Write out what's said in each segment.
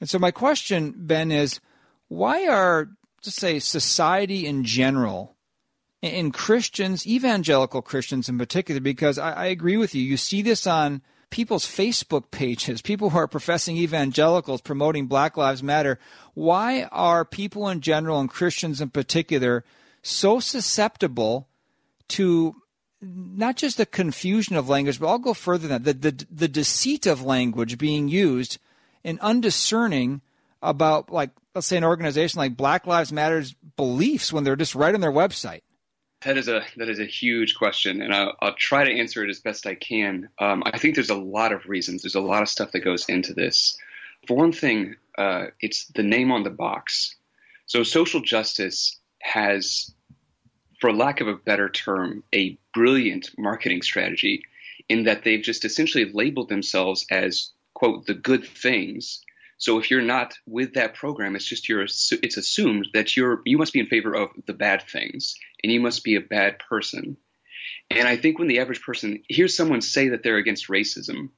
And so my question, Ben, is why are just say society in general and Christians, evangelical Christians in particular, because I, I agree with you. You see this on people's Facebook pages, people who are professing evangelicals promoting Black Lives Matter. Why are people in general and Christians in particular so susceptible to not just the confusion of language, but I'll go further than that, the, the, the deceit of language being used and undiscerning about, like, let's say an organization like Black Lives Matter's beliefs when they're just right on their website? That is a that is a huge question, and I'll, I'll try to answer it as best I can. Um, I think there's a lot of reasons. There's a lot of stuff that goes into this. For one thing, uh, it's the name on the box. So social justice has, for lack of a better term, a brilliant marketing strategy in that they've just essentially labeled themselves as quote the good things so if you're not with that program, it's just you're it's assumed that you're you must be in favor of the bad things and you must be a bad person. And I think when the average person hears someone say that they're against racism,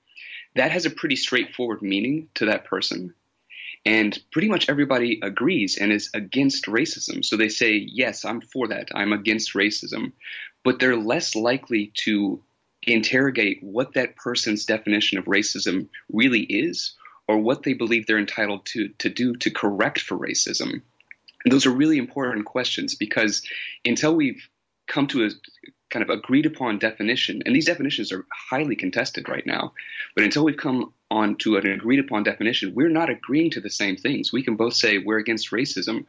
that has a pretty straightforward meaning to that person. And pretty much everybody agrees and is against racism. So they say, yes, I'm for that. I'm against racism. But they're less likely to interrogate what that person's definition of racism really is or what they believe they're entitled to, to do to correct for racism. And those are really important questions because until we've come to a kind of agreed upon definition, and these definitions are highly contested right now, but until we've come on to an agreed upon definition, we're not agreeing to the same things. We can both say we're against racism,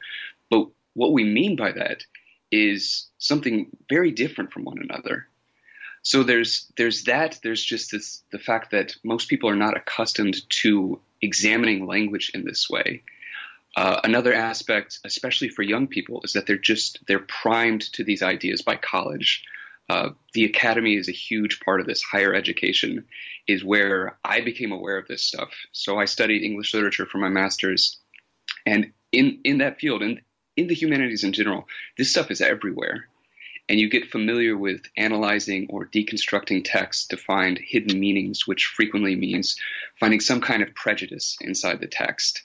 but what we mean by that is something very different from one another. So there's there's that. There's just this the fact that most people are not accustomed to examining language in this way. Uh, another aspect, especially for young people, is that they're just they're primed to these ideas by college. Uh, the academy is a huge part of this. Higher education is where I became aware of this stuff. So I studied English literature for my master's, and in in that field and in the humanities in general, this stuff is everywhere and you get familiar with analyzing or deconstructing text to find hidden meanings, which frequently means finding some kind of prejudice inside the text.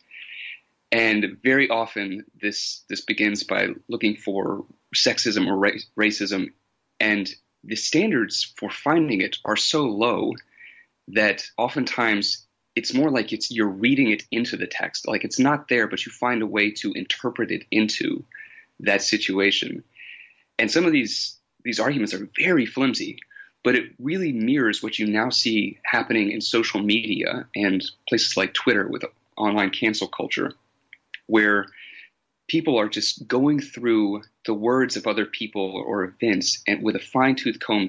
And very often, this this begins by looking for sexism or ra- racism, and the standards for finding it are so low that oftentimes it's more like it's you're reading it into the text, like it's not there, but you find a way to interpret it into that situation. And some of these these arguments are very flimsy, but it really mirrors what you now see happening in social media and places like Twitter with online cancel culture, where people are just going through the words of other people or events and with a fine tooth comb,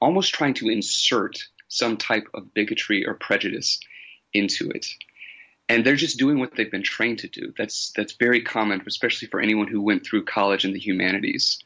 almost trying to insert some type of bigotry or prejudice into it. And they're just doing what they've been trained to do. That's that's very common, especially for anyone who went through college in the humanities